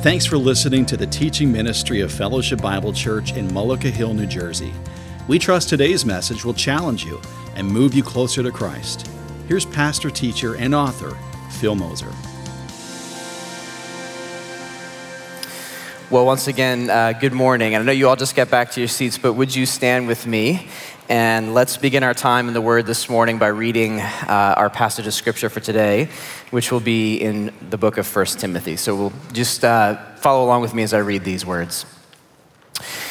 Thanks for listening to the teaching ministry of Fellowship Bible Church in Mullica Hill, New Jersey. We trust today's message will challenge you and move you closer to Christ. Here's pastor, teacher, and author Phil Moser. Well, once again, uh, good morning. And I know you all just got back to your seats, but would you stand with me? And let's begin our time in the Word this morning by reading uh, our passage of Scripture for today, which will be in the book of 1 Timothy. So we'll just uh, follow along with me as I read these words.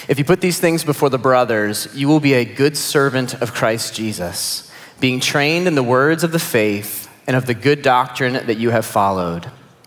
If you put these things before the brothers, you will be a good servant of Christ Jesus, being trained in the words of the faith and of the good doctrine that you have followed.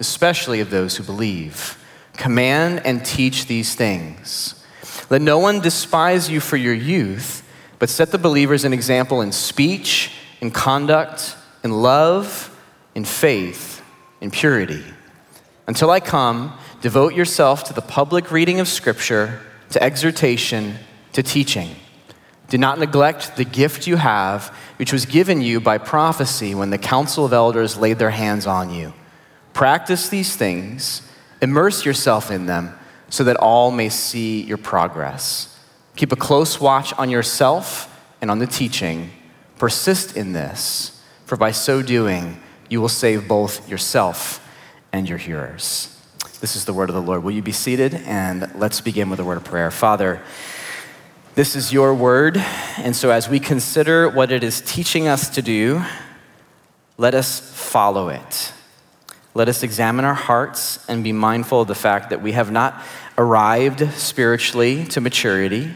especially of those who believe. Command and teach these things. Let no one despise you for your youth, but set the believers an example in speech, in conduct, in love, in faith, in purity. Until I come, devote yourself to the public reading of Scripture, to exhortation, to teaching. Do not neglect the gift you have, which was given you by prophecy when the council of elders laid their hands on you. Practice these things Immerse yourself in them so that all may see your progress. Keep a close watch on yourself and on the teaching. Persist in this, for by so doing, you will save both yourself and your hearers. This is the word of the Lord. Will you be seated? And let's begin with a word of prayer. Father, this is your word. And so as we consider what it is teaching us to do, let us follow it. Let us examine our hearts and be mindful of the fact that we have not arrived spiritually to maturity,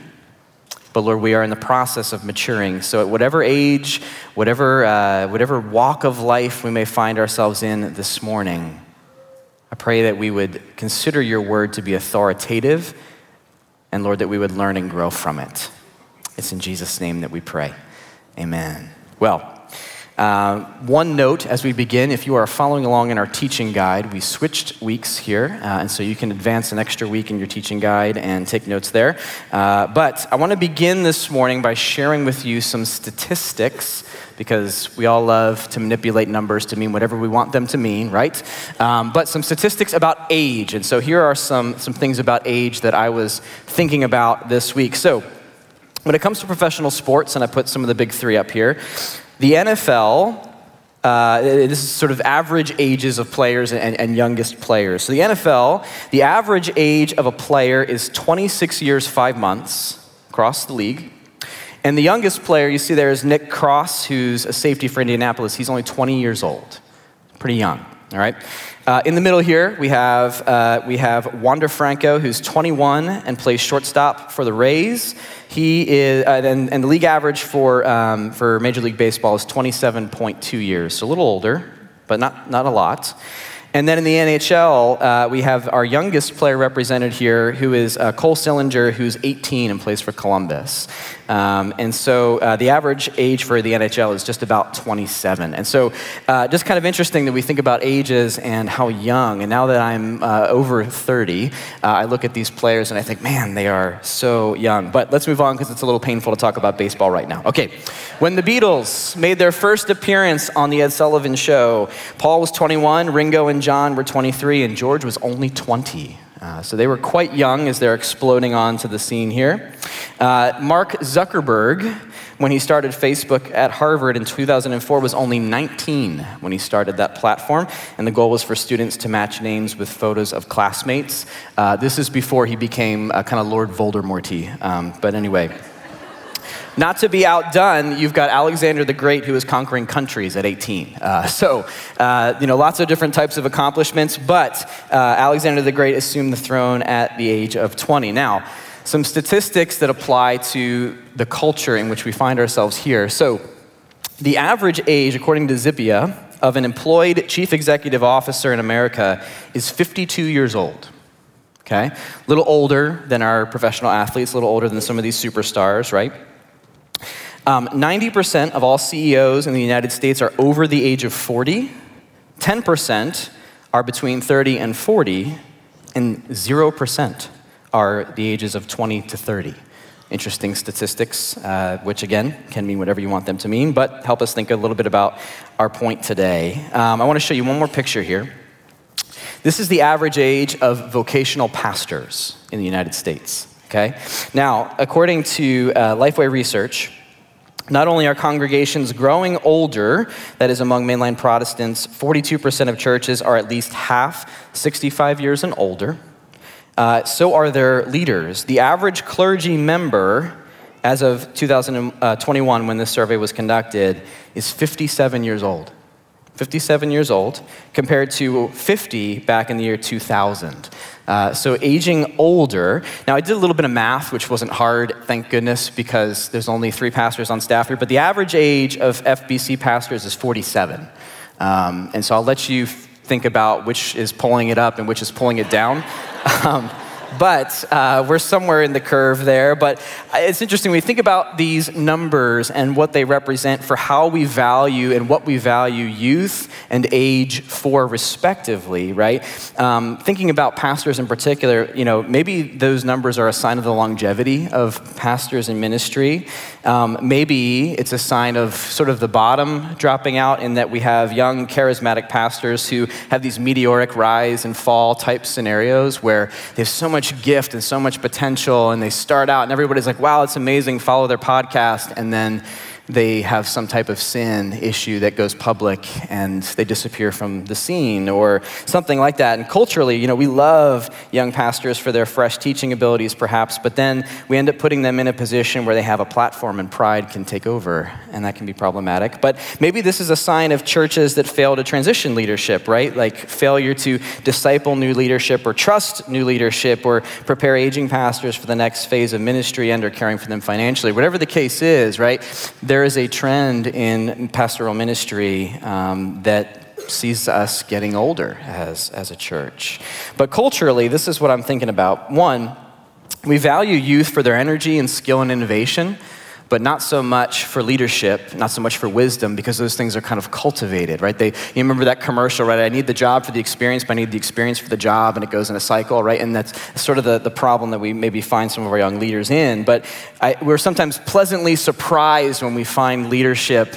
but Lord, we are in the process of maturing. So, at whatever age, whatever, uh, whatever walk of life we may find ourselves in this morning, I pray that we would consider your word to be authoritative, and Lord, that we would learn and grow from it. It's in Jesus' name that we pray. Amen. Well, uh, one note as we begin if you are following along in our teaching guide, we switched weeks here, uh, and so you can advance an extra week in your teaching guide and take notes there. Uh, but I want to begin this morning by sharing with you some statistics because we all love to manipulate numbers to mean whatever we want them to mean, right? Um, but some statistics about age. And so here are some, some things about age that I was thinking about this week. So, when it comes to professional sports, and I put some of the big three up here, the NFL, uh, this is sort of average ages of players and, and, youngest players. So the NFL, the average age of a player is 26 years, five months across the league. And the youngest player you see there is Nick Cross, who's a safety for Indianapolis. He's only 20 years old, pretty young. All right. Uh, in the middle here, we have, uh, we have Wander Franco, who's 21 and plays shortstop for the Rays. He is, uh, and, and, the league average for, um, for Major League Baseball is 27.2 years, so a little older, but not, not a lot. And then in the NHL, uh, we have our youngest player represented here, who is uh, Cole Sillinger, who's 18 and plays for Columbus. Um, and so uh, the average age for the NHL is just about 27. And so uh, just kind of interesting that we think about ages and how young. And now that I'm uh, over 30, uh, I look at these players and I think, man, they are so young. But let's move on because it's a little painful to talk about baseball right now. Okay, when the Beatles made their first appearance on the Ed Sullivan Show, Paul was 21, Ringo and John were 23, and George was only 20. Uh, so they were quite young as they're exploding onto the scene here. Uh, Mark Zuckerberg, when he started Facebook at Harvard in 2004, was only 19 when he started that platform, and the goal was for students to match names with photos of classmates. Uh, this is before he became kind of Lord Voldemorty. Um, but anyway. Not to be outdone, you've got Alexander the Great who was conquering countries at 18. Uh, so, uh, you know, lots of different types of accomplishments, but uh, Alexander the Great assumed the throne at the age of 20. Now, some statistics that apply to the culture in which we find ourselves here. So, the average age, according to Zippia, of an employed chief executive officer in America is 52 years old. Okay? A little older than our professional athletes, a little older than some of these superstars, right? Um, 90% of all CEOs in the United States are over the age of 40, 10% are between 30 and 40, and 0% are the ages of 20 to 30. Interesting statistics, uh, which again can mean whatever you want them to mean, but help us think a little bit about our point today. Um, I want to show you one more picture here. This is the average age of vocational pastors in the United States. Okay? Now, according to uh, Lifeway Research, not only are congregations growing older, that is among mainline Protestants, 42% of churches are at least half 65 years and older. Uh, so are their leaders. The average clergy member, as of 2021, when this survey was conducted, is 57 years old. 57 years old, compared to 50 back in the year 2000. Uh, so aging older. Now, I did a little bit of math, which wasn't hard, thank goodness, because there's only three pastors on staff here. But the average age of FBC pastors is 47. Um, and so I'll let you think about which is pulling it up and which is pulling it down. um, but uh, we're somewhere in the curve there. But it's interesting you think about these numbers and what they represent for how we value and what we value youth and age for, respectively, right? Um, thinking about pastors in particular, you know, maybe those numbers are a sign of the longevity of pastors in ministry. Um, maybe it's a sign of sort of the bottom dropping out in that we have young, charismatic pastors who have these meteoric rise and fall type scenarios where they have so much gift and so much potential, and they start out, and everybody's like, wow, it's amazing, follow their podcast, and then they have some type of sin issue that goes public and they disappear from the scene or something like that. And culturally, you know, we love young pastors for their fresh teaching abilities, perhaps, but then we end up putting them in a position where they have a platform and pride can take over, and that can be problematic. But maybe this is a sign of churches that fail to transition leadership, right? Like failure to disciple new leadership or trust new leadership or prepare aging pastors for the next phase of ministry and or caring for them financially. Whatever the case is, right? There is a trend in pastoral ministry um, that sees us getting older as, as a church. But culturally, this is what I'm thinking about. One, we value youth for their energy and skill and innovation but not so much for leadership, not so much for wisdom, because those things are kind of cultivated, right? They, you remember that commercial, right? I need the job for the experience, but I need the experience for the job, and it goes in a cycle, right? And that's sort of the, the problem that we maybe find some of our young leaders in. But I, we're sometimes pleasantly surprised when we find leadership,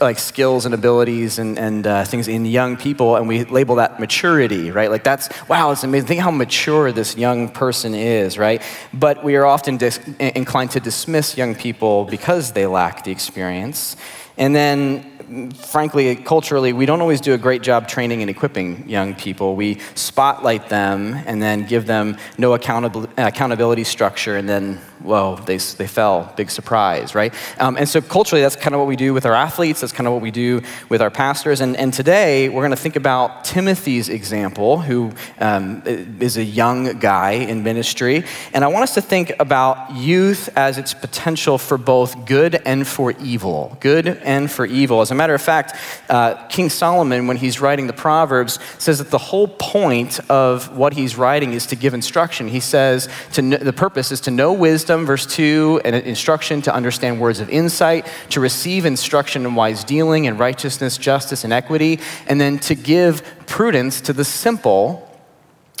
like skills and abilities and, and uh, things in young people, and we label that maturity, right? Like that's, wow, it's amazing. Think how mature this young person is, right? But we are often dis- inclined to dismiss young people because they lack the experience. And then frankly, culturally, we don't always do a great job training and equipping young people. We spotlight them and then give them no accountability structure, and then, whoa, they, they fell. Big surprise, right? Um, and so, culturally, that's kind of what we do with our athletes, that's kind of what we do with our pastors. And, and today, we're going to think about Timothy's example, who um, is a young guy in ministry. And I want us to think about youth as its potential for both good and for evil. Good and for evil. As a matter of fact, uh, King Solomon, when he's writing the Proverbs, says that the whole point of what he's writing is to give instruction. He says to the purpose is to know wisdom, verse 2, and instruction to understand words of insight, to receive instruction in wise dealing and righteousness, justice, and equity, and then to give prudence to the simple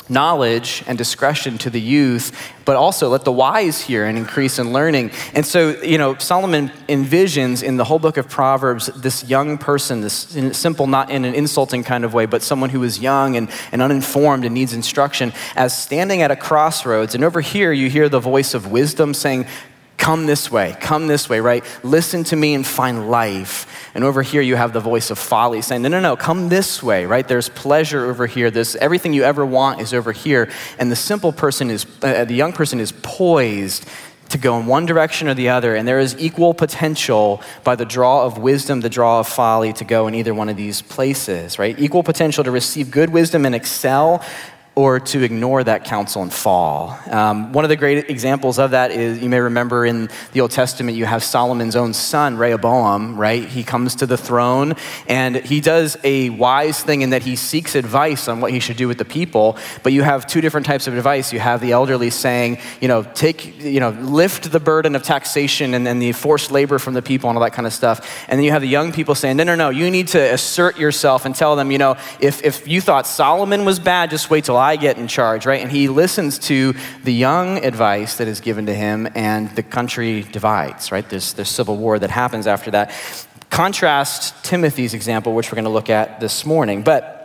knowledge and discretion to the youth, but also let the wise hear and increase in learning. And so, you know, Solomon envisions in the whole book of Proverbs this young person, this simple, not in an insulting kind of way, but someone who is young and, and uninformed and needs instruction, as standing at a crossroads. And over here, you hear the voice of wisdom saying, Come this way, come this way, right? Listen to me and find life. And over here, you have the voice of folly saying, No, no, no, come this way, right? There's pleasure over here. There's everything you ever want is over here. And the simple person is, uh, the young person is poised to go in one direction or the other. And there is equal potential by the draw of wisdom, the draw of folly to go in either one of these places, right? Equal potential to receive good wisdom and excel or to ignore that counsel and fall. Um, one of the great examples of that is you may remember in the Old Testament, you have Solomon's own son, Rehoboam, right? He comes to the throne and he does a wise thing in that he seeks advice on what he should do with the people. But you have two different types of advice. You have the elderly saying, you know, take, you know, lift the burden of taxation and, and the forced labor from the people and all that kind of stuff. And then you have the young people saying, no, no, no, you need to assert yourself and tell them, you know, if, if you thought Solomon was bad, just wait till I get in charge, right? And he listens to the young advice that is given to him, and the country divides, right? There's, there's civil war that happens after that. Contrast Timothy's example, which we're going to look at this morning. But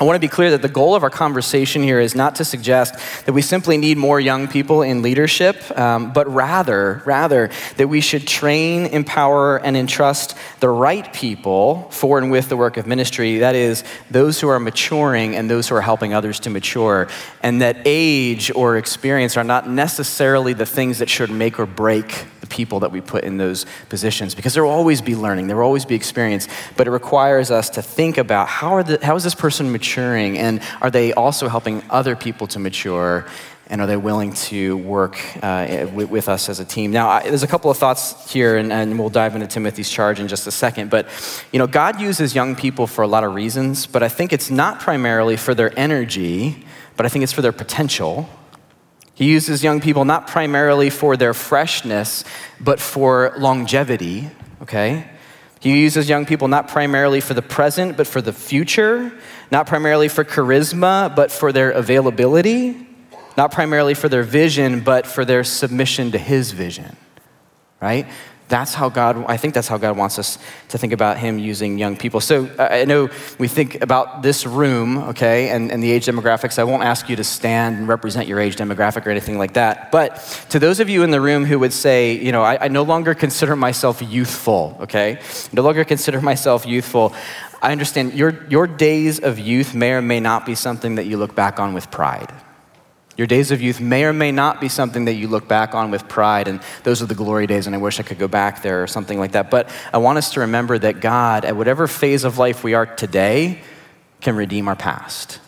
I want to be clear that the goal of our conversation here is not to suggest that we simply need more young people in leadership, um, but rather, rather that we should train, empower, and entrust the right people for and with the work of ministry. That is, those who are maturing and those who are helping others to mature, and that age or experience are not necessarily the things that should make or break people that we put in those positions because there will always be learning, there will always be experience, but it requires us to think about how, are the, how is this person maturing and are they also helping other people to mature and are they willing to work uh, with, us as a team? Now, I, there's a couple of thoughts here, and, and, we'll dive into Timothy's charge in just a second. But, you know, God uses young people for a lot of reasons, but I think it's not primarily for their energy, but I think it's for their potential. He uses young people not primarily for their freshness, but for longevity, okay? He uses young people not primarily for the present, but for the future, not primarily for charisma, but for their availability, not primarily for their vision, but for their submission to his vision, right? That's how God, I think that's how God wants us to think about Him using young people. So uh, I know we think about this room, okay, and, and the age demographics. I won't ask you to stand and represent your age demographic or anything like that. But to those of you in the room who would say, you know, I, I no longer consider myself youthful, okay, no longer consider myself youthful, I understand your, your days of youth may or may not be something that you look back on with pride. Your days of youth may or may not be something that you look back on with pride, and those are the glory days, and I wish I could go back there or something like that. But I want us to remember that God, at whatever phase of life we are today, can redeem our past.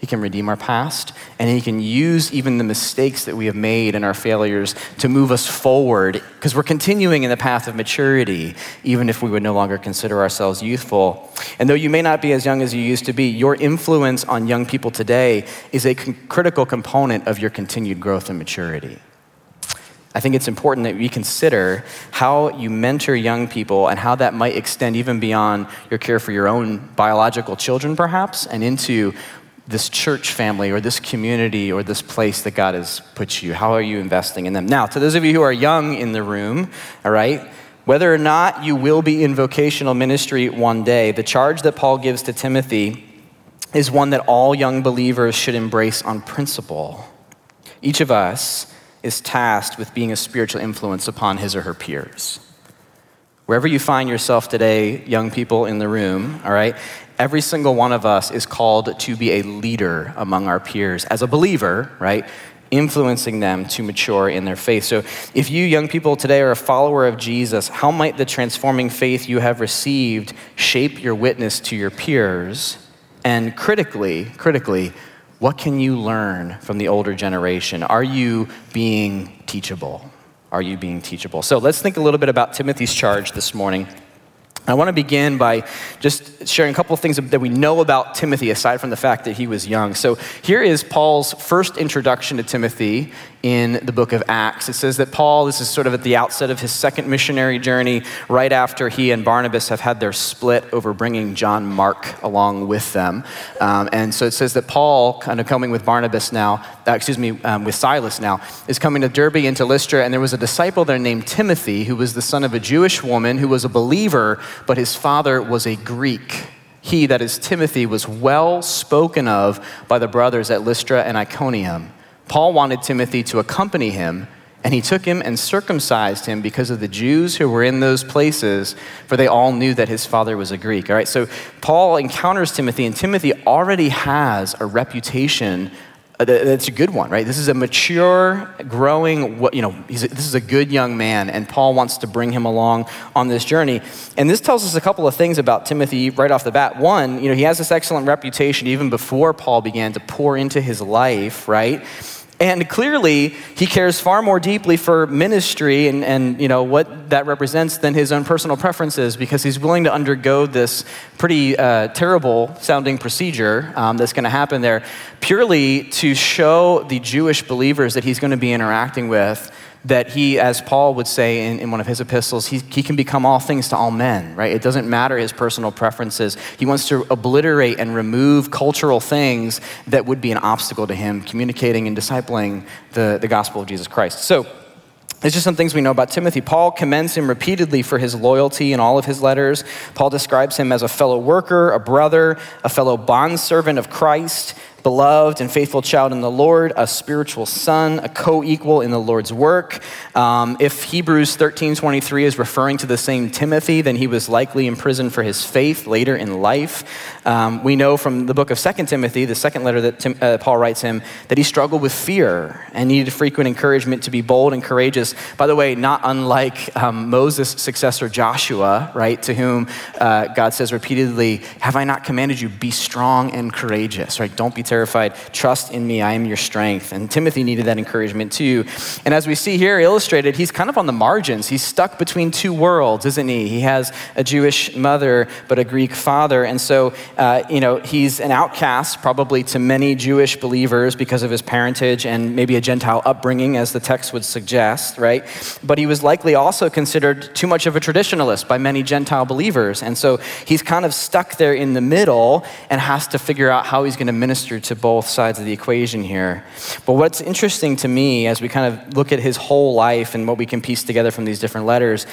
He can redeem our past, and He can use even the mistakes that we have made and our failures to move us forward because we're continuing in the path of maturity, even if we would no longer consider ourselves youthful. And though you may not be as young as you used to be, your influence on young people today is a con- critical component of your continued growth and maturity. I think it's important that we consider how you mentor young people and how that might extend even beyond your care for your own biological children, perhaps, and into this church family or this community or this place that God has put you? How are you investing in them? Now, to those of you who are young in the room, all right, whether or not you will be in vocational ministry one day, the charge that Paul gives to Timothy is one that all young believers should embrace on principle. Each of us is tasked with being a spiritual influence upon his or her peers. Wherever you find yourself today, young people in the room, all right, every single one of us is called to be a leader among our peers as a believer, right? Influencing them to mature in their faith. So, if you young people today are a follower of Jesus, how might the transforming faith you have received shape your witness to your peers? And critically, critically, what can you learn from the older generation? Are you being teachable? Are you being teachable? So, let's think a little bit about Timothy's charge this morning. I want to begin by just sharing a couple of things that we know about Timothy, aside from the fact that he was young. So, here is Paul's first introduction to Timothy in the book of Acts. It says that Paul, this is sort of at the outset of his second missionary journey, right after he and Barnabas have had their split over bringing John Mark along with them. Um, and so it says that Paul, kind of coming with Barnabas now, uh, excuse me, um, with Silas now, is coming to Derbe and to Lystra, and there was a disciple there named Timothy, who was the son of a Jewish woman who was a believer, but his father was a Greek he, that is Timothy, was well spoken of by the brothers at Lystra and Iconium. Paul wanted Timothy to accompany him, and he took him and circumcised him because of the Jews who were in those places, for they all knew that his father was a Greek. All right, so Paul encounters Timothy, and Timothy already has a reputation Uh, that's a good one, right? This is a mature, growing, you know, this is a good young man, and Paul wants to bring him along on this journey. And this tells us a couple of things about Timothy right off the bat. One, you know, he has this excellent reputation even before Paul began to pour into his life, right? And clearly, he cares far more deeply for ministry and, and you know, what that represents than his own personal preferences because he's willing to undergo this pretty uh, terrible sounding procedure um, that's going to happen there purely to show the Jewish believers that he's going to be interacting with that he, as Paul would say in, in one of his epistles, he, he can become all things to all men, right? It doesn't matter his personal preferences. He wants to obliterate and remove cultural things that would be an obstacle to him communicating and discipling the, the gospel of Jesus Christ. So, it's just some things we know about Timothy. Paul commends him repeatedly for his loyalty in all of his letters. Paul describes him as a fellow worker, a brother, a fellow bondservant of Christ beloved and faithful child in the Lord, a spiritual son, a co equal in the Lord's work. Um, if Hebrews 13 23 is referring to the same Timothy, then he was likely imprisoned for his faith later in life. Um, we know from the book of 2 Timothy, the second letter that Tim, uh, Paul writes him, that he struggled with fear and needed frequent encouragement to be bold and courageous. By the way, not unlike um, Moses' successor Joshua, right, to whom uh, God says repeatedly, Have I not commanded you, be strong and courageous, right? Don't be terrified. Trust in me, I am your strength. And Timothy needed that encouragement too. And as we see here illustrated, he's kind of on the margins. He's stuck between two worlds, isn't he? He has a Jewish mother, but a Greek father. And so, uh, you know, he's an outcast probably to many Jewish believers because of his parentage and maybe a Gentile upbringing, as the text would suggest, right? But he was likely also considered too much of a traditionalist by many Gentile believers. And so he's kind of stuck there in the middle and has to figure out how he's going to minister to both sides of the equation here. But what's interesting to me as we kind of look at his whole life and what we can piece together from these different letters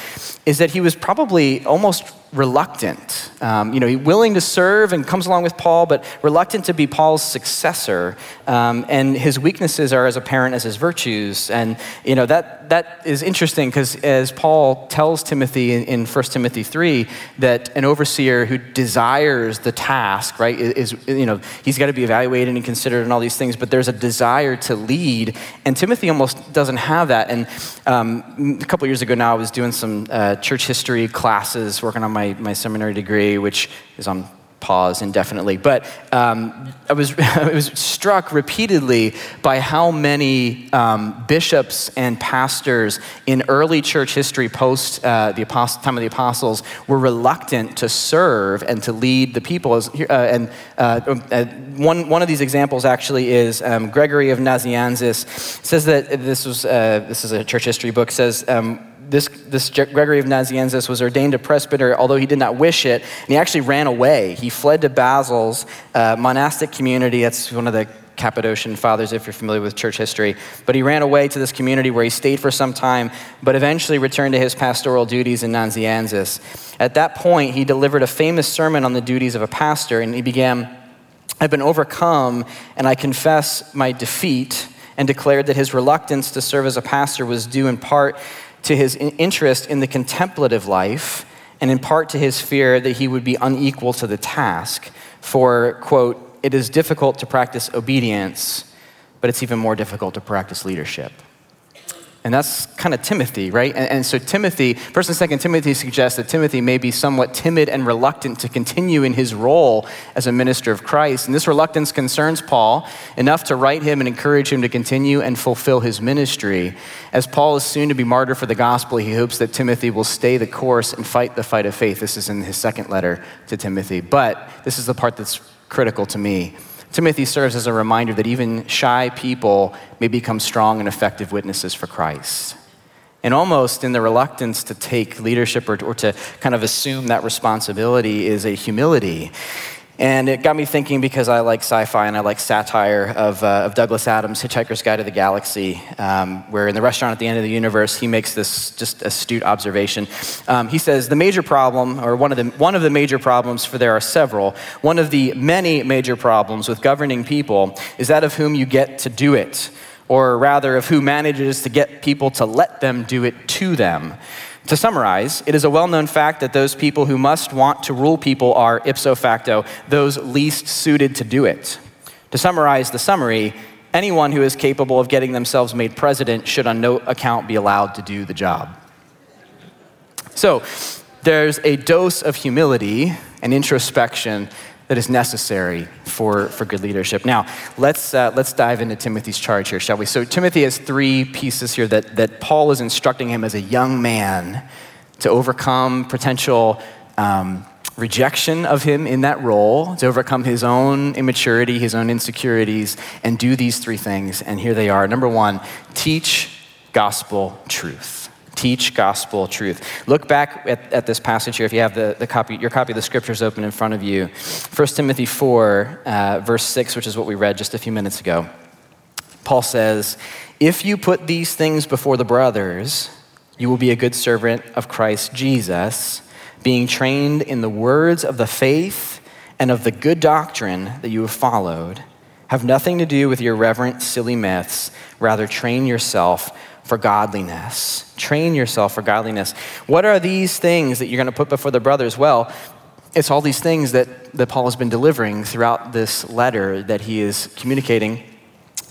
is that he was probably almost reluctant. Um, you know, willing to serve and comes along with Paul, but reluctant to be Paul's successor. Um, and his weaknesses are as apparent as his virtues. And, you know, that, that is interesting because as Paul tells Timothy in, in 1 Timothy 3, that an overseer who desires the task, right, is, you know, he's got to be evaluated and considered and all these things, but there's a desire to lead. And Timothy almost doesn't have that. And um, a couple years ago now, I was doing some uh, church history classes, working on my, my seminary degree, which is on pause indefinitely. But um, I, was, I was struck repeatedly by how many um, bishops and pastors in early church history, post uh, the apost- time of the apostles, were reluctant to serve and to lead the people. Uh, and uh, uh, one, one of these examples actually is um, Gregory of Nazianzus. says that this was uh, this is a church history book. Says um, this, this Gregory of Nazianzus was ordained a presbyter, although he did not wish it, and he actually ran away. He fled to Basil's uh, monastic community. That's one of the Cappadocian fathers, if you're familiar with church history. But he ran away to this community where he stayed for some time, but eventually returned to his pastoral duties in Nazianzus. At that point, he delivered a famous sermon on the duties of a pastor, and he began, I've been overcome, and I confess my defeat, and declared that his reluctance to serve as a pastor was due in part to his interest in the contemplative life, and in part to his fear that he would be unequal to the task. For, quote, it is difficult to practice obedience, but it's even more difficult to practice leadership. And that's kind of Timothy, right? And, and, so Timothy, first and second Timothy suggests that Timothy may be somewhat timid and reluctant to continue in his role as a minister of Christ. And this reluctance concerns Paul enough to write him and encourage him to continue and fulfill his ministry. As Paul is soon to be martyred for the gospel, he hopes that Timothy will stay the course and fight the fight of faith. This is in his second letter to Timothy. But this is the part that's critical to me. Timothy serves as a reminder that even shy people may become strong and effective witnesses for Christ. And almost in the reluctance to take leadership or, or to kind of assume that responsibility is a humility. And it got me thinking because I like sci fi and I like satire of, uh, of Douglas Adams' Hitchhiker's Guide to the Galaxy, um, where in the restaurant at the end of the universe, he makes this just astute observation. Um, he says, The major problem, or one of, the, one of the major problems, for there are several, one of the many major problems with governing people is that of whom you get to do it, or rather, of who manages to get people to let them do it to them. To summarize, it is a well known fact that those people who must want to rule people are ipso facto those least suited to do it. To summarize the summary, anyone who is capable of getting themselves made president should on no account be allowed to do the job. So, there's a dose of humility and introspection that is necessary for, for good leadership. Now, let's, uh, let's dive into Timothy's charge here, shall we? So, Timothy has three pieces here that, that Paul is instructing him as a young man to overcome potential um, rejection of him in that role, to overcome his own immaturity, his own insecurities, and do these three things. And here they are. Number one, teach gospel truth teach gospel truth. Look back at, at this passage here if you have the, the copy, your copy of the scriptures open in front of you. 1 Timothy 4, uh, verse 6, which is what we read just a few minutes ago. Paul says, If you put these things before the brothers, you will be a good servant of Christ Jesus, being trained in the words of the faith and of the good doctrine that you have followed. Have nothing to do with your reverent, silly myths. Rather, train yourself for godliness. Train yourself for godliness. What are these things that you're going to put before the brothers? Well, it's all these things that, that Paul has been delivering throughout this letter that he is communicating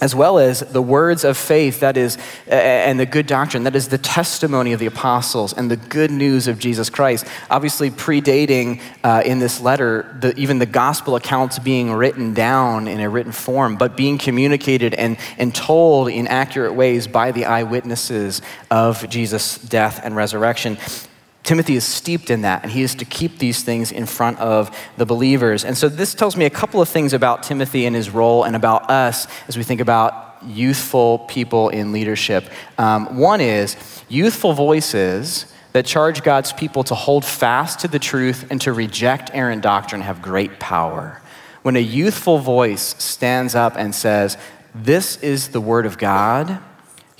as well as the words of faith that is and the good doctrine that is the testimony of the apostles and the good news of jesus christ. Obviously predating uh, in this letter the, even the gospel accounts being written down in a written form but being communicated and, and told in accurate ways by the eyewitnesses of jesus death and resurrection Timothy is steeped in that, and he is to keep these things in front of the believers. And so, this tells me a couple of things about Timothy and his role, and about us as we think about youthful people in leadership. Um, one is youthful voices that charge God's people to hold fast to the truth and to reject errant doctrine have great power. When a youthful voice stands up and says, This is the word of God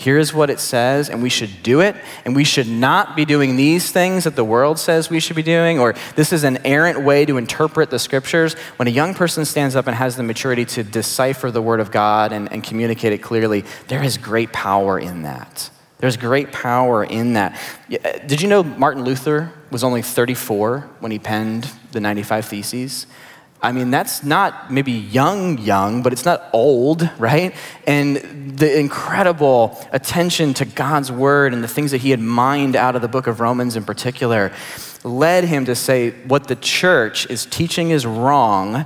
Here's what it says, and we should do it, and we should not be doing these things that the world says we should be doing, or this is an errant way to interpret the scriptures. When a young person stands up and has the maturity to decipher the word of God and, and communicate it clearly, there is great power in that. There's great power in that. Uh, did you know Martin Luther was only 34 when he penned the 95 Theses? I mean, that's not maybe young, young, but it's not old, right? And the incredible attention to God's word and the things that he had mined out of the book of Romans in particular led him to say, what the church is teaching is wrong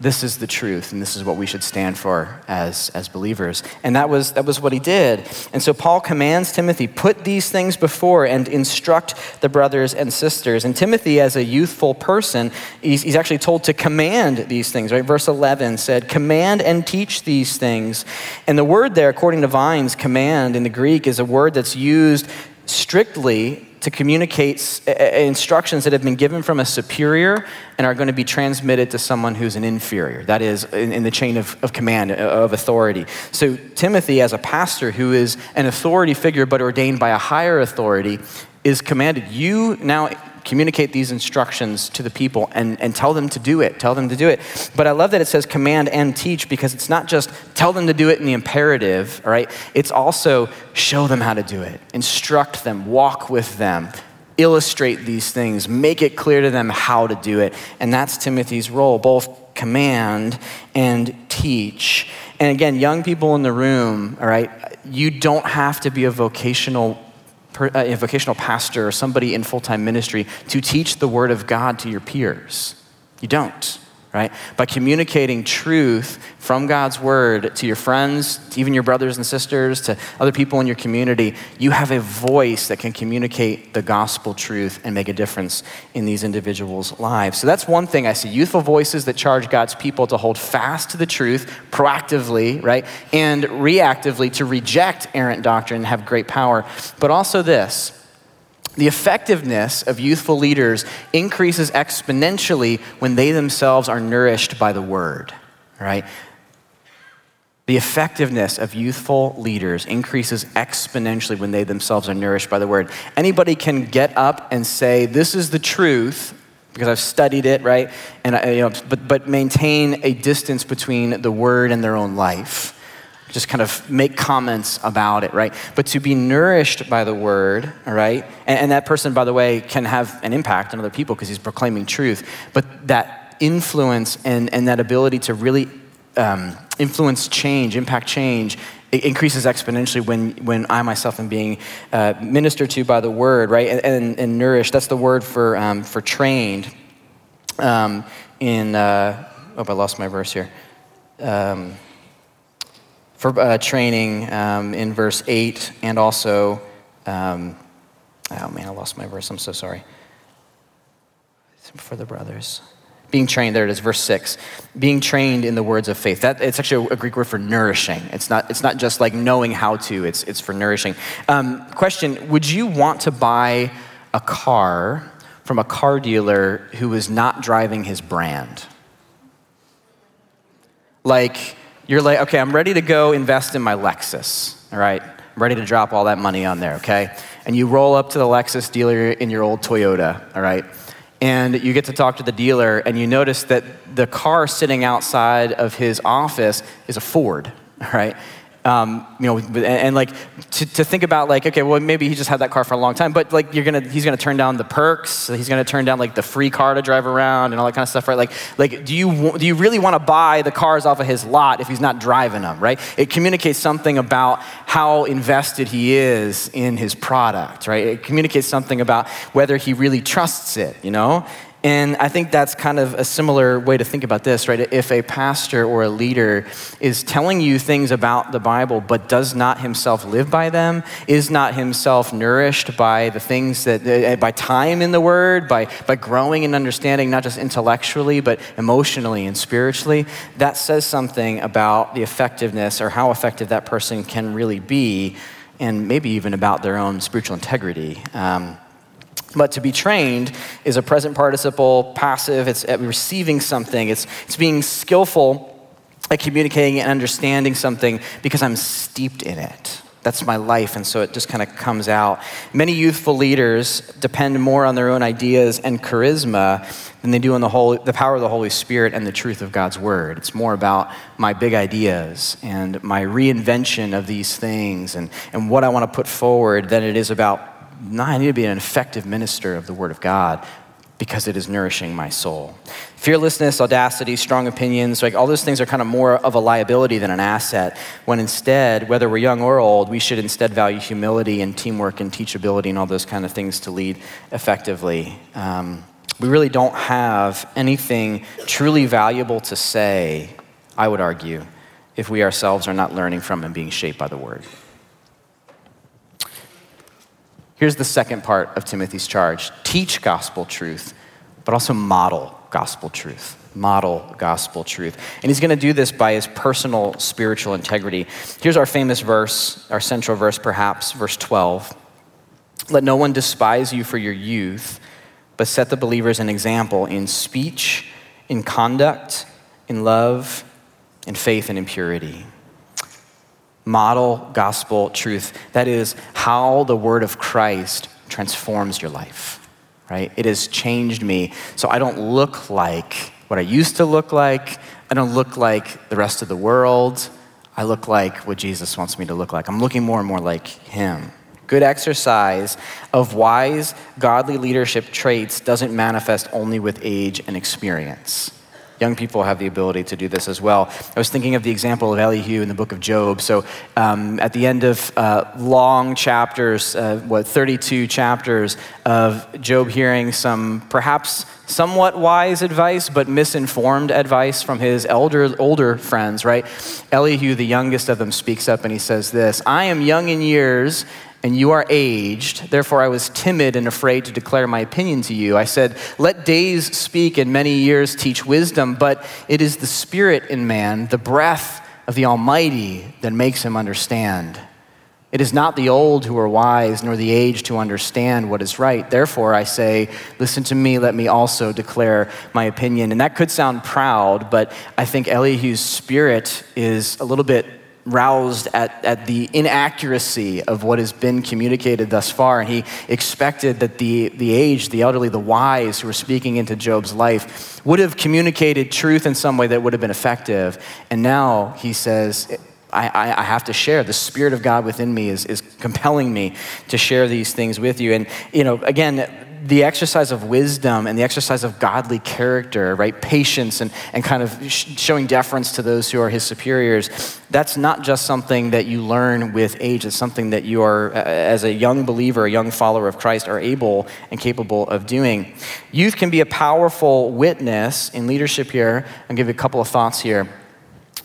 this is the truth and this is what we should stand for as, as believers. And that was, that was what he did. And so paul commands timothy put these things before and instruct the brothers and sisters. And timothy as a youthful person he's, he's actually told to command these things right? Verse 11 said command and teach these things. And the word there according to Vine's command in the greek is a word that's used strictly to communicate instructions that have been given from a superior and are going to be transmitted to someone who's an inferior. That is, in, in, the chain of, of command, uh, of authority. So, Timothy, as a pastor who is an authority figure but ordained by a higher authority, is commanded, You now communicate these instructions to the people and, and tell them to do it. Tell them to do it. But I love that it says command and teach because it's not just tell them to do it in the imperative, all right? It's also show them how to do it, instruct them, walk with them, illustrate these things, make it clear to them how to do it. And that's Timothy's role, both command and teach. And again, young people in the room, all right, you don't have to be a vocational uh, a vocational pastor or somebody in full time ministry to teach the word of God to your peers. You don't right? By communicating truth from God's word to your friends, to even your brothers and sisters, to other people in your community, you have a voice that can communicate the gospel truth and make a difference in these individuals' lives. So that's one thing I see youthful voices that charge God's people to hold fast to the truth proactively, right? And reactively to reject errant doctrine have great power. But also this the effectiveness of youthful leaders increases exponentially when they themselves are nourished by the word, right? The effectiveness of youthful leaders increases exponentially when they themselves are nourished by the word. Anybody can get up and say, This is the truth, because I've studied it, right? And I, you know, but, but maintain a distance between the word and their own life just kind of make comments about it, right? But to be nourished by the word, all right? And, and that person, by the way, can have an impact on other people because he's proclaiming truth. But that influence and, and that ability to really um, influence change, impact change, it increases exponentially when, when I myself am being uh, ministered to by the word, right? And, and, and nourished. That's the word for, um, for trained. Um, in, uh, oh, I lost my verse here. Um, for uh, training um, in verse 8, and also, um, oh man, I lost my verse. I'm so sorry. For the brothers. Being trained there it is verse 6 being trained in the words of faith. That it's actually a greek word for nourishing. It's not it's not just like knowing how to. It's it's for nourishing. Um, question would you want to buy a car from a car dealer who is not driving his brand? Like you're like okay i'm ready to go invest in my lexus all right? I'm ready to drop all that money on there okay? And you roll up to the lexus dealer in your old toyota all right? And you get to talk to the dealer, and you notice that the car sitting outside of his office is a Ford, right? Um, you know, and, and like to, to, think about like, okay, well, maybe he just had that car for a long time, but like you're gonna, he's gonna turn down the perks, he's gonna turn down like the free car to drive around and all that kind of stuff, right? Like, like do you do you really want to buy the cars off of his lot if he's not driving them, right? It communicates something about how invested he is in his product, right? It communicates something about whether he really trusts it, you know. And I think that's kind of a similar way to think about this, right? If a pastor or a leader is telling you things about the Bible but does not himself live by them, is not himself nourished by the things that, uh, by time in the Word, by, by growing and understanding, not just intellectually, but emotionally and spiritually, that says something about the effectiveness or how effective that person can really be, and maybe even about their own spiritual integrity. Um, but to be trained is a present participle, passive, it's uh, receiving something, it's, it's being skillful at communicating and understanding something because I'm steeped in it. That's my life, and so it just kind of comes out. Many youthful leaders depend more on their own ideas and charisma than they do on the, Holy, the power of the Holy Spirit and the truth of God's Word. It's more about my big ideas and my reinvention of these things and, and what I want to put forward than it is about no, I need to be an effective minister of the Word of God because it is nourishing my soul. Fearlessness, audacity, strong opinions, like all those things are kind of more of a liability than an asset. When instead, whether we're young or old, we should instead value humility and teamwork and teachability and all those kind of things to lead effectively. Um, we really don't have anything truly valuable to say, I would argue, if we ourselves are not learning from and being shaped by the Word. Here's the second part of Timothy's charge teach gospel truth, but also model gospel truth. Model gospel truth. And he's going to do this by his personal spiritual integrity. Here's our famous verse, our central verse perhaps, verse 12. Let no one despise you for your youth, but set the believers an example in speech, in conduct, in love, in faith, and in purity model gospel truth. That is how the word of Christ transforms your life, right? It has changed me. So I don't look like what I used to look like. I don't look like the rest of the world. I look like what Jesus wants me to look like. I'm looking more and more like him. Good exercise of wise, godly leadership traits doesn't manifest only with age and experience. Young people have the ability to do this as well. I was thinking of the example of Elihu in the book of Job. So, um, at the end of uh, long chapters, uh, what, 32 chapters of Job hearing some perhaps somewhat wise advice, but misinformed advice from his elder, older friends, right? Elihu, the youngest of them, speaks up and he says this I am young in years and you are aged. Therefore, I was timid and afraid to declare my opinion to you. I said, Let days speak and many years teach wisdom, but it is the spirit in man, the breath of the Almighty, that makes him understand. It is not the old who are wise, nor the aged who understand what is right. Therefore, I say, Listen to me, let me also declare my opinion. And that could sound proud, but I think Elihu's spirit is a little bit roused at, at the inaccuracy of what has been communicated thus far. And he expected that the, the aged, the elderly, the wise who were speaking into Job's life would have communicated truth in some way that would have been effective. And now he says, I, I, I, have to share. The Spirit of God within me is, is compelling me to share these things with you. And, you know, again, the exercise of wisdom and the exercise of godly character, right? Patience and, and kind of sh- showing deference to those who are his superiors, that's not just something that you learn with age. It's something that you are, as a young believer, a young follower of Christ, are able and capable of doing. Youth can be a powerful witness in leadership here. I'll give you a couple of thoughts here.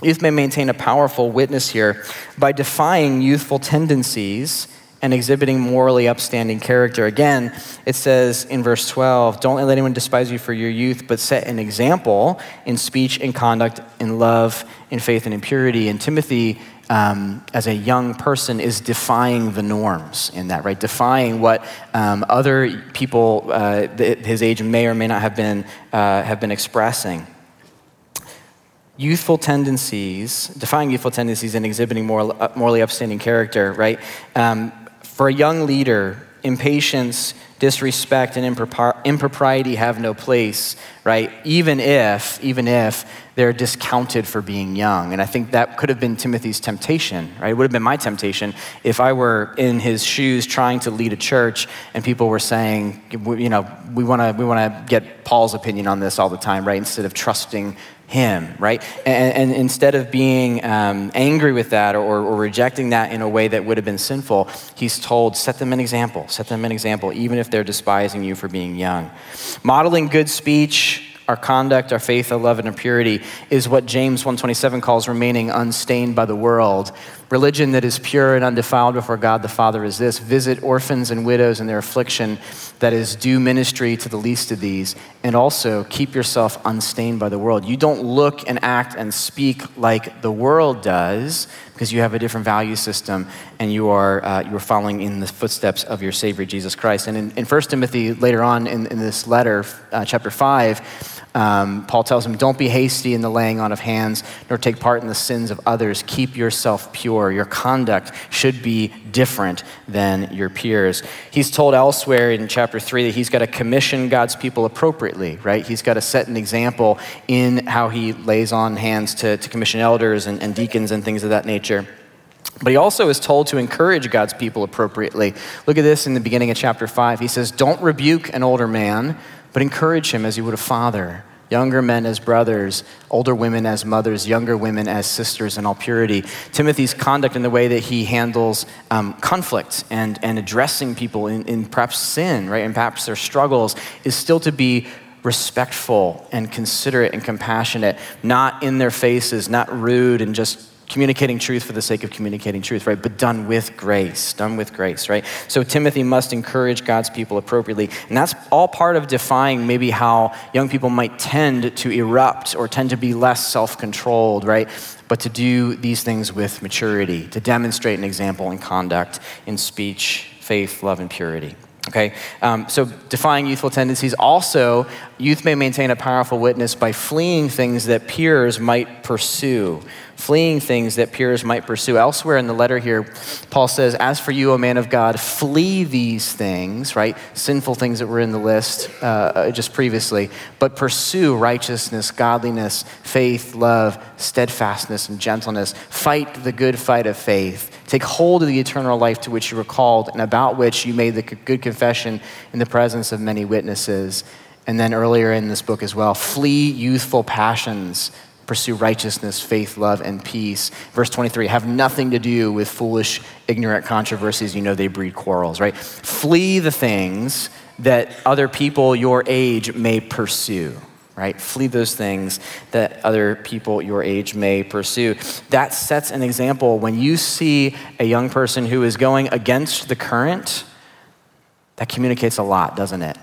Youth may maintain a powerful witness here by defying youthful tendencies and exhibiting morally upstanding character. Again, it says in verse 12, Don't let anyone despise you for your youth, but set an example in speech and conduct, in love, in faith, and in purity. And Timothy, um, as a young person, is defying the norms in that, right? Defying what um, other people uh, his age may or may not have been, uh, have been expressing youthful tendencies, defying youthful tendencies and exhibiting moral, uh, morally upstanding character, right? Um, for a young leader, impatience, disrespect, and impropriety have no place, right? Even if, even if they're discounted for being young. And I think that could have been Timothy's temptation, right? It would have been my temptation if I were in his shoes trying to lead a church and people were saying, you know, we want to we want to get Paul's opinion on this all the time, right? Instead of trusting him, right? And, and instead of being um, angry with that or, or, rejecting that in a way that would have been sinful, he's told, set them an example, set them an example, even if they're despising you for being young. Modeling good speech, our conduct, our faith, our love, and our purity is what James 127 calls remaining unstained by the world. Religion that is pure and undefiled before God the Father is this visit orphans and widows in their affliction, that is, do ministry to the least of these, and also keep yourself unstained by the world. You don't look and act and speak like the world does because you have a different value system and you are, uh, you are following in the footsteps of your Savior Jesus Christ. And in, in 1 Timothy, later on in, in this letter, uh, chapter 5, um, Paul tells him, Don't be hasty in the laying on of hands, nor take part in the sins of others. Keep yourself pure. Your conduct should be different than your peers. He's told elsewhere in chapter 3 that he's got to commission God's people appropriately, right? He's got to set an example in how he lays on hands to, to commission elders and, and deacons and things of that nature. But he also is told to encourage God's people appropriately. Look at this in the beginning of chapter 5. He says, Don't rebuke an older man but encourage him as you would a father. Younger men as brothers, older women as mothers, younger women as sisters in all purity. Timothy's conduct in the way that he handles um, conflict and, and addressing people in, in perhaps sin, right, and perhaps their struggles is still to be respectful and considerate and compassionate, not in their faces, not rude and just communicating truth for the sake of communicating truth, right? But done with grace, done with grace, right? So Timothy must encourage God's people appropriately. And that's all part of defying maybe how young people might tend to erupt or tend to be less self controlled, right? But to do these things with maturity, to demonstrate an example in conduct, in speech, faith, love, and purity. Okay, um, so defying youthful tendencies. Also, youth may maintain a powerful witness by fleeing things that peers might pursue fleeing things that peers might pursue. Elsewhere in the letter here, Paul says, As for you, O man of God, flee these things, right? Sinful things that were in the list uh, uh, just previously, but pursue righteousness, godliness, faith, love, steadfastness, and gentleness. Fight the good fight of faith. Take hold of the eternal life to which you were called and about which you made the good confession in the presence of many witnesses. And then earlier in this book as well, flee youthful passions pursue righteousness, faith, love, and peace. Verse 23 have nothing to do with foolish, ignorant controversies. You know they breed quarrels, right? Flee the things that other people your age may pursue right? Flee those things that other people your age may pursue. That sets an example when you see a young person who is going against the current, that communicates a lot, doesn't it?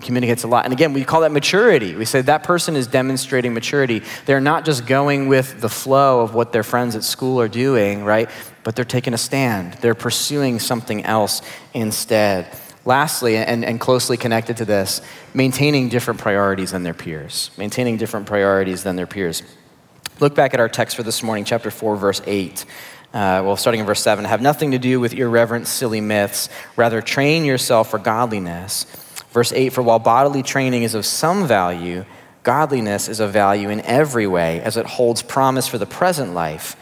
Communicates a lot. And again, we call that maturity. We say that person is demonstrating maturity. They're not just going with the flow of what their friends at school are doing, right? But they're taking a stand. They're pursuing something else instead. Lastly, and, and closely connected to this, maintaining different priorities than their peers. Maintaining different priorities than their peers. Look back at our text for this morning, chapter 4, verse 8. Uh, well, starting in verse 7, have nothing to do with irreverent, silly myths. Rather, train yourself for godliness. Verse 8 For while bodily training is of some value, godliness is of value in every way, as it holds promise for the present life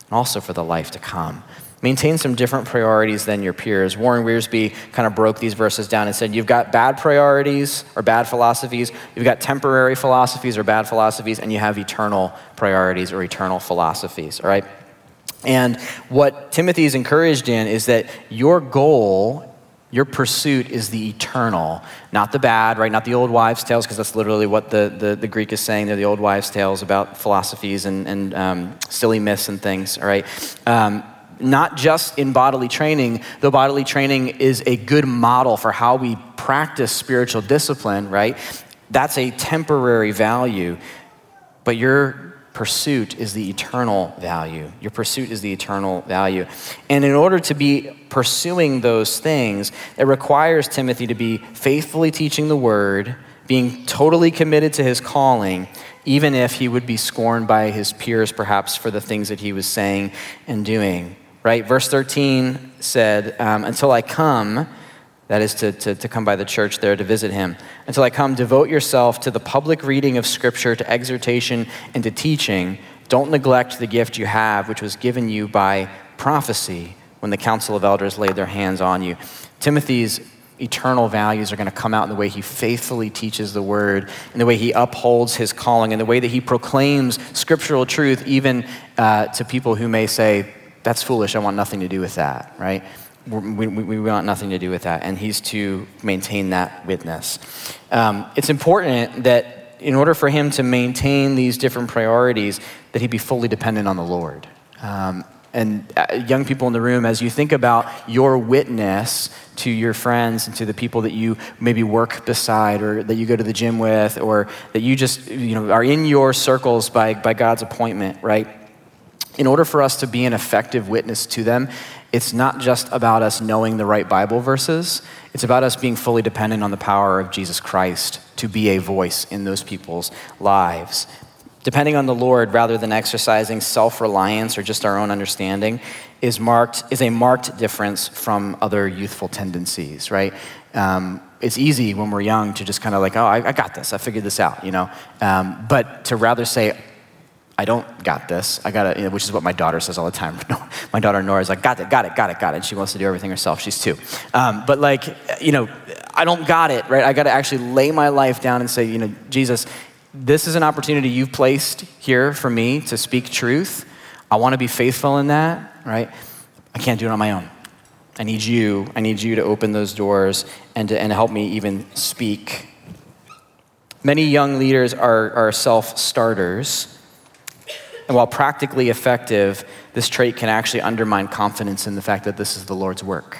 and also for the life to come. maintain some different priorities than your peers. Warren Wiersbe kind of broke these verses down and said, You've got bad priorities or bad philosophies, you've got temporary philosophies or bad philosophies, and you have eternal priorities or eternal philosophies, all right? And what Timothy is encouraged in is that your goal your pursuit is the eternal, not the bad, right? Not the old wives' tales, because that's literally what the, the, the, Greek is saying. They're the old wives' tales about philosophies and, and um, silly myths and things, all right? Um, not just in bodily training, though bodily training is a good model for how we practice spiritual discipline, right? That's a temporary value. But your pursuit is the eternal value. Your pursuit is the eternal value. And in order to be pursuing those things, it requires Timothy to be faithfully teaching the word, being totally committed to his calling, even if he would be scorned by his peers perhaps for the things that he was saying and doing. Right? Verse 13 said, um, Until I come, that is to, to, to, come by the church there to visit him. Until I come, devote yourself to the public reading of Scripture, to exhortation, and to teaching. Don't neglect the gift you have, which was given you by prophecy when the council of elders laid their hands on you. Timothy's eternal values are going to come out in the way he faithfully teaches the word, in the way he upholds his calling, in the way that he proclaims scriptural truth, even uh, to people who may say, That's foolish, I want nothing to do with that, right? We, we, want nothing to do with that, and he's to maintain that witness. Um, it's important that in order for him to maintain these different priorities, that he be fully dependent on the Lord. Um, and uh, young people in the room, as you think about your witness to your friends and to the people that you maybe work beside or that you go to the gym with or that you just you know, are in your circles by, by God's appointment, right? In order for us to be an effective witness to them, it's not just about us knowing the right Bible verses, it's about us being fully dependent on the power of Jesus Christ to be a voice in those people's lives. Depending on the Lord rather than exercising self reliance or just our own understanding is, marked, is a marked difference from other youthful tendencies, right? Um, it's easy when we're young to just kind of like, oh, I, I, got this, I figured this out, you know? Um, but to rather say, I don't got this. I got it, which is what my daughter says all the time. my daughter Nora is like, got it, got it, got it, got it. And she wants to do everything herself. She's two. Um, but like, you know, I don't got it, right? I got to actually lay my life down and say, you know, Jesus, this is an opportunity you've placed here for me to speak truth. I want to be faithful in that, right? I can't do it on my own. I need you. I need you to open those doors and to and help me even speak. Many young leaders are, are self starters and while practically effective, this trait can actually undermine confidence in the fact that this is the Lord's work.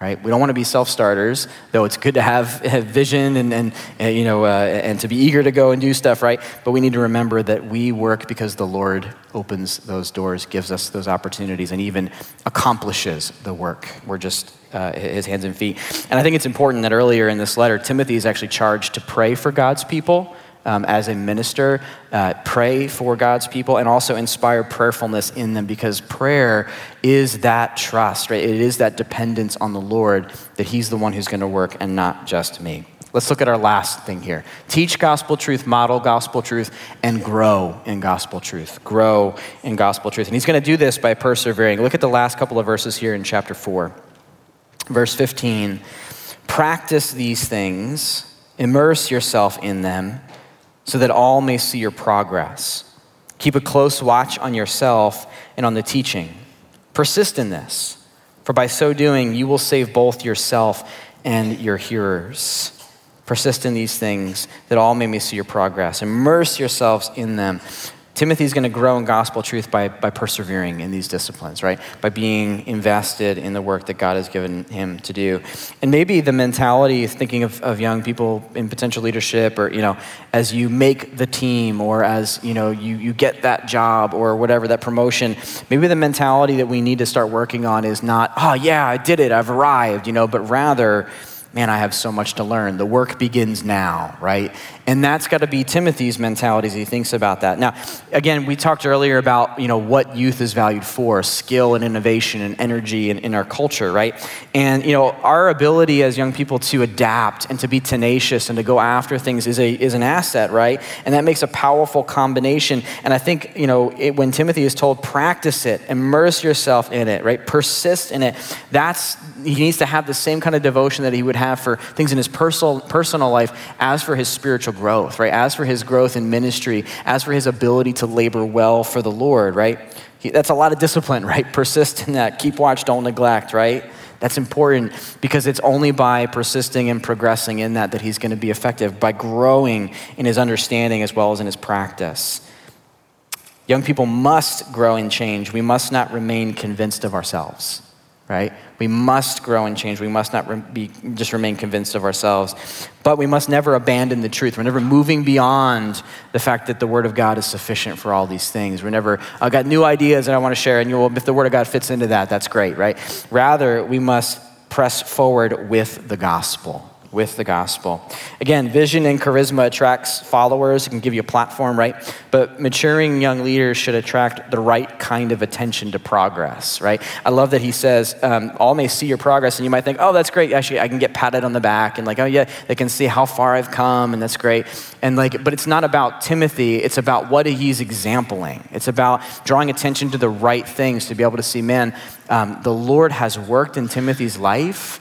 Right? We don't want to be self-starters, though it's good to have, have vision and, and, and you know, uh, and to be eager to go and do stuff, right? But we need to remember that we work because the Lord opens those doors, gives us those opportunities, and even accomplishes the work. We're just uh, his hands and feet. And I think it's important that earlier in this letter, Timothy is actually charged to pray for God's people um, as a minister, uh, pray for God's people, and also inspire prayerfulness in them because prayer is that trust, right? It is that dependence on the Lord that He's the one who's going to work and not just me. Let's look at our last thing here. Teach gospel truth, model gospel truth, and grow in gospel truth. Grow in gospel truth. And he's going to do this by persevering. Look at the last couple of verses here in chapter 4. Verse 15 Practice these things, immerse yourself in them so that all may see your progress. Keep a close watch on yourself and on the teaching. Persist in this, for by so doing, you will save both yourself and your hearers. Persist in these things, that all may see your progress. Immerse yourselves in them Timothy's going to grow in gospel truth by, by persevering in these disciplines, right? By being invested in the work that God has given him to do. And maybe the mentality, thinking of, of young people in potential leadership, or, you know, as you make the team, or as, you know, you, you get that job, or whatever, that promotion, maybe the mentality that we need to start working on is not, oh, yeah, I did it, I've arrived, you know, but rather, man, I have so much to learn. The work begins now, right? And that's got to be Timothy's mentality as he thinks about that. Now, again, we talked earlier about, you know, what youth is valued for, skill and innovation and energy in, in our culture, right? And, you know, our ability as young people to adapt and to be tenacious and to go after things is, a, is an asset, right? And that makes a powerful combination. And I think, you know, it, when Timothy is told, practice it, immerse yourself in it, right? Persist in it. That's, he needs to have the same kind of devotion that he would have for things in his personal, personal life as for his spiritual growth, right? As for his growth in ministry, as for his ability to labor well for the Lord, right? He, that's a lot of discipline, right? Persist in that. Keep watch, don't neglect, right? That's important because it's only by persisting and progressing in that that he's going to be effective, by growing in his understanding as well as in his practice. Young people must grow and change. We must not remain convinced of ourselves right? We must grow and change. We must not re- be, just remain convinced of ourselves. But we must never abandon the truth. We're never moving beyond the fact that the Word of God is sufficient for all these things. We're never, I've got new ideas that I want to share, and you know, if the Word of God fits into that, that's great, right? Rather, we must press forward with the gospel with the gospel. Again, vision and charisma attracts followers. It can give you a platform, right? But maturing young leaders should attract the right kind of attention to progress, right? I love that he says, um, all may see your progress, and you might think, oh, that's great. Actually, I can get patted on the back, and like, oh, yeah, they can see how far I've come, and that's great. And like, but it's not about Timothy, it's about what he's exempling. It's about drawing attention to the right things to be able to see, man, um, the Lord has worked in Timothy's life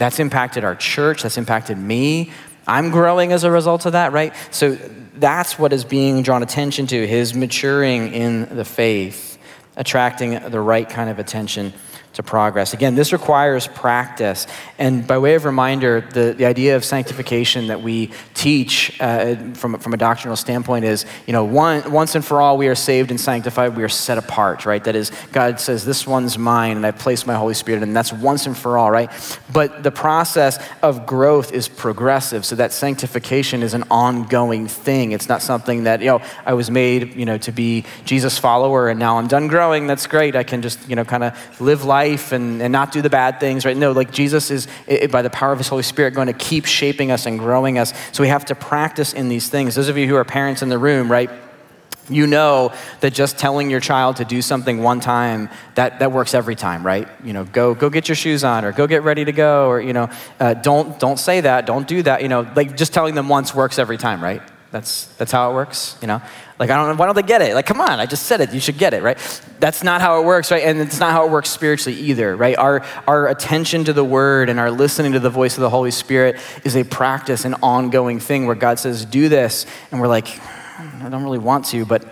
that's impacted our church, that's impacted me. I'm growing as a result of that, right? So that's what is being drawn attention to, his maturing in the faith, attracting the right kind of attention to progress. Again, this requires practice. And by way of reminder, the, the idea of sanctification that we teach uh, from, from a doctrinal standpoint is, you know, one, once and for all, we are saved and sanctified, we are set apart, right? That is, God says, this one's mine, and I place my Holy Spirit, and that's once and for all, right? But the process of growth is progressive, so that sanctification is an ongoing thing. It's not something that, you know, I was made, you know, to be Jesus' follower, and now I'm done growing, that's great. I can just, you know, kind of live life life and, and not do the bad things, right? No, like Jesus is, by the power of his Holy Spirit, going to keep shaping us and growing us. So we have to practice in these things. Those of you who are parents in the room, right? you know that just telling your child to do something one time that, that works every time right you know go go get your shoes on or go get ready to go or you know uh, don't don't say that don't do that you know like just telling them once works every time right that's that's how it works you know like, I don't, why don't they get it? Like, come on, I just said it. You should get it, right? That's not how it works, right? And it's not how it works spiritually either, right? Our, our attention to the word and our listening to the voice of the Holy Spirit is a practice, an ongoing thing where God says, do this. And we're like, I don't really want to, but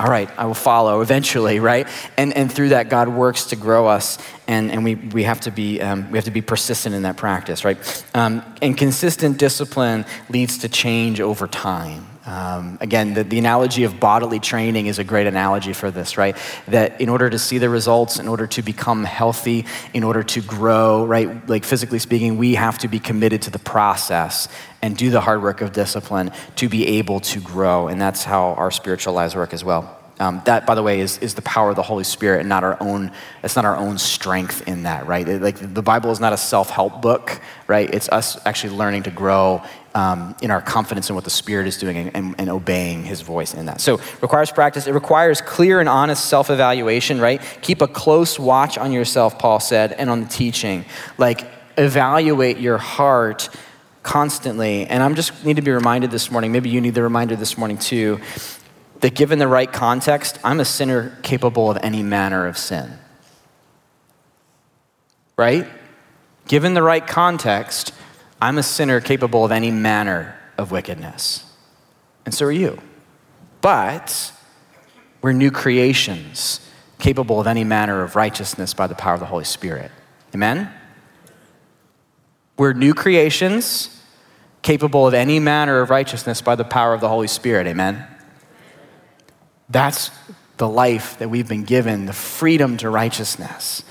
all right, I will follow eventually, right? And, and through that, God works to grow us, and, and we, we, have to be, um, we have to be persistent in that practice, right? Um, and consistent discipline leads to change over time. Um, again, the, the analogy of bodily training is a great analogy for this, right? That in order to see the results, in order to become healthy, in order to grow, right? Like physically speaking, we have to be committed to the process and do the hard work of discipline to be able to grow. And that's how our spiritual lives work as well. Um, that, by the way, is, is the power of the Holy Spirit and not our own, it's not our own strength in that, right? It, like the Bible is not a self help book, right? It's us actually learning to grow um, in our confidence in what the Spirit is doing and, and, and, obeying His voice in that. So, requires practice. It requires clear and honest self evaluation, right? Keep a close watch on yourself, Paul said, and on the teaching. Like, evaluate your heart constantly. And I'm just need to be reminded this morning, maybe you need the reminder this morning too that given the right context, I'm a sinner capable of any manner of sin. Right? Given the right context, I'm a sinner capable of any manner of wickedness. And so are you. But we're new creations capable of any manner of righteousness by the power of the Holy Spirit. Amen? We're new creations capable of any manner of righteousness by the power of the Holy Spirit. Amen? That's the life that we've been given, the freedom to righteousness,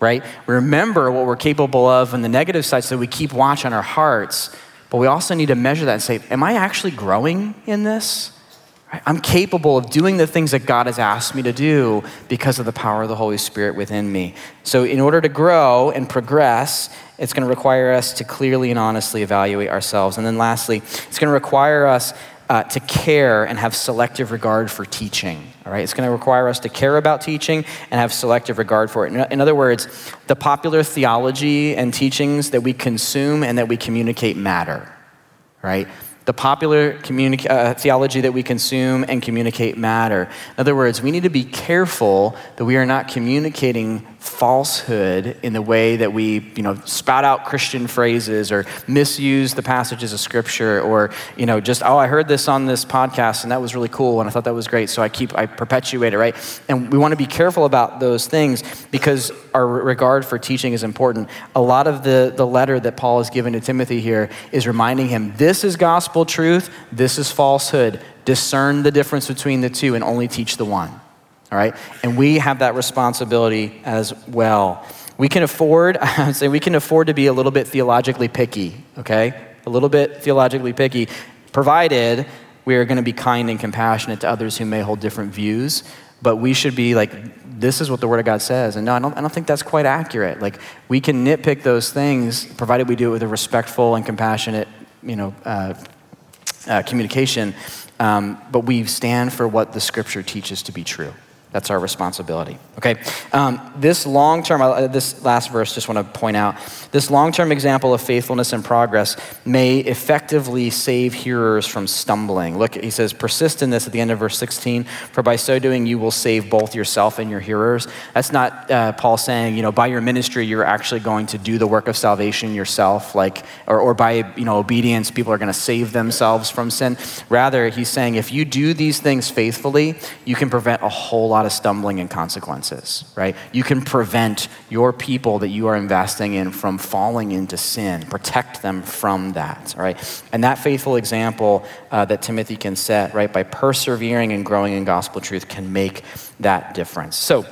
right? Remember what we're capable of on the negative side so we keep watch on our hearts, but we also need to measure that and say, Am I actually growing in this? I'm capable of doing the things that God has asked me to do because of the power of the Holy Spirit within me. So, in order to grow and progress, it's going to require us to clearly and honestly evaluate ourselves. And then, lastly, it's going to require us uh, to care and have selective regard for teaching. All right, it's going to require us to care about teaching and have selective regard for it. In, other words, the popular theology and teachings that we consume and that we communicate matter. Right? the popular communi- uh, theology that we consume and communicate matter. In other words, we need to be careful that we are not communicating falsehood in the way that we, you know, spout out Christian phrases or misuse the passages of scripture or, you know, just, oh, I heard this on this podcast and that was really cool and I thought that was great. So I keep, I perpetuate it, right? And we want to be careful about those things because our regard for teaching is important. A lot of the, the letter that Paul has given to Timothy here is reminding him this is gospel truth, this is falsehood. Discern the difference between the two and only teach the one all right? And we have that responsibility as well. We can afford, I would say, we can afford to be a little bit theologically picky, okay? A little bit theologically picky, provided we are going to be kind and compassionate to others who may hold different views. But we should be like, this is what the Word of God says. And no, I don't, I don't think that's quite accurate. Like, we can nitpick those things, provided we do it with a respectful and compassionate, you know, uh, uh, communication. Um, but we stand for what the Scripture teaches to be true. That's our responsibility. Okay? Um, this long term, uh, this last verse, just want to point out this long term example of faithfulness and progress may effectively save hearers from stumbling. Look, he says, persist in this at the end of verse 16, for by so doing you will save both yourself and your hearers. That's not uh, Paul saying, you know, by your ministry you're actually going to do the work of salvation yourself, like, or, or by, you know, obedience people are going to save themselves from sin. Rather, he's saying if you do these things faithfully, you can prevent a whole lot of stumbling and consequences, right? You can prevent your people that you are investing in from falling into sin, protect them from that, right? And that faithful example uh, that Timothy can set, right, by persevering and growing in gospel truth can make that difference. So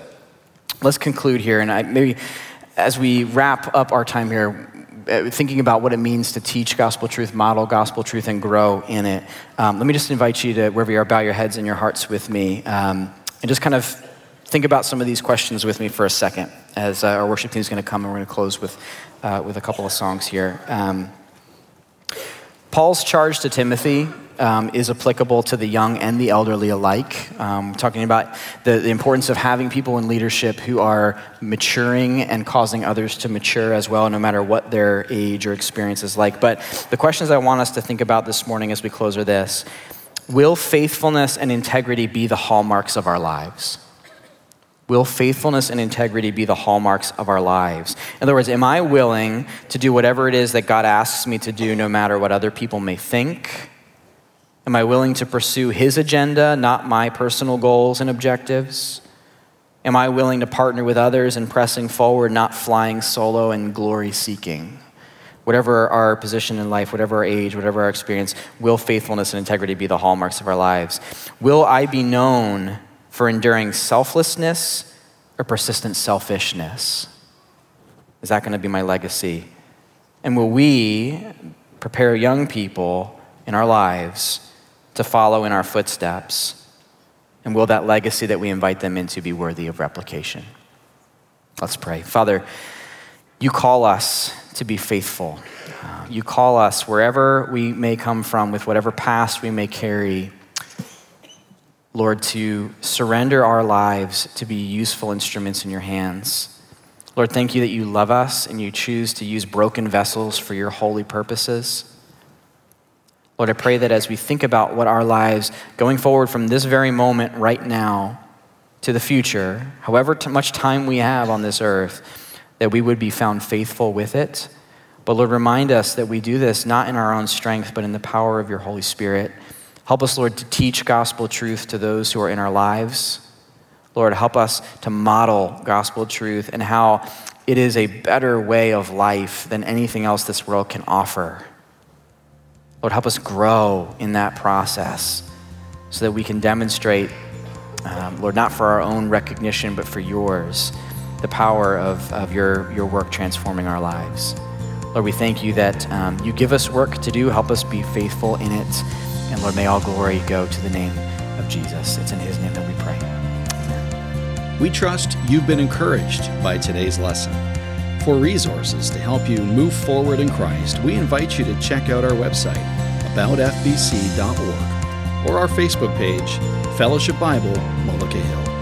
let's conclude here, and I, maybe as we wrap up our time here, uh, thinking about what it means to teach gospel truth, model gospel truth, and grow in it. Um, let me just invite you to, wherever you are, bow your heads and your hearts with me. Um, and just kind of think about some of these questions with me for a second as uh, our worship team is going to come and we're going to close with, uh, with a couple of songs here. Um, Paul's charge to Timothy um, is applicable to the young and the elderly alike. Um, talking about the, the, importance of having people in leadership who are maturing and causing others to mature as well, no matter what their age or experience is like. But the questions I want us to think about this morning as we close are this Will faithfulness and integrity be the hallmarks of our lives? Will faithfulness and integrity be the hallmarks of our lives? In other words, am I willing to do whatever it is that God asks me to do, no matter what other people may think? Am I willing to pursue His agenda, not my personal goals and objectives? Am I willing to partner with others in pressing forward, not flying solo and glory seeking? Whatever our position in life, whatever our age, whatever our experience, will faithfulness and integrity be the hallmarks of our lives? Will I be known for enduring selflessness or persistent selfishness? Is that going to be my legacy? And will we prepare young people in our lives to follow in our footsteps? And will that legacy that we invite them into be worthy of replication? Let's pray. Father, you call us to be faithful. You call us wherever we may come from, with whatever past we may carry, Lord, to surrender our lives to be useful instruments in your hands. Lord, thank you that you love us and you choose to use broken vessels for your holy purposes. Lord, I pray that as we think about what our lives going forward from this very moment right now to the future, however much time we have on this earth, that we would be found faithful with it. But Lord, remind us that we do this not in our own strength, but in the power of your Holy Spirit. Help us, Lord, to teach gospel truth to those who are in our lives. Lord, help us to model gospel truth and how it is a better way of life than anything else this world can offer. Lord, help us grow in that process so that we can demonstrate, um, Lord, not for our own recognition, but for yours the power of, of your, your work transforming our lives. Lord, we thank you that um, you give us work to do. Help us be faithful in it. And Lord, may all glory go to the name of Jesus. It's in his name that we pray. We trust you've been encouraged by today's lesson. For resources to help you move forward in Christ, we invite you to check out our website, aboutfbc.org, or our Facebook page, Fellowship Bible, Mullica Hill.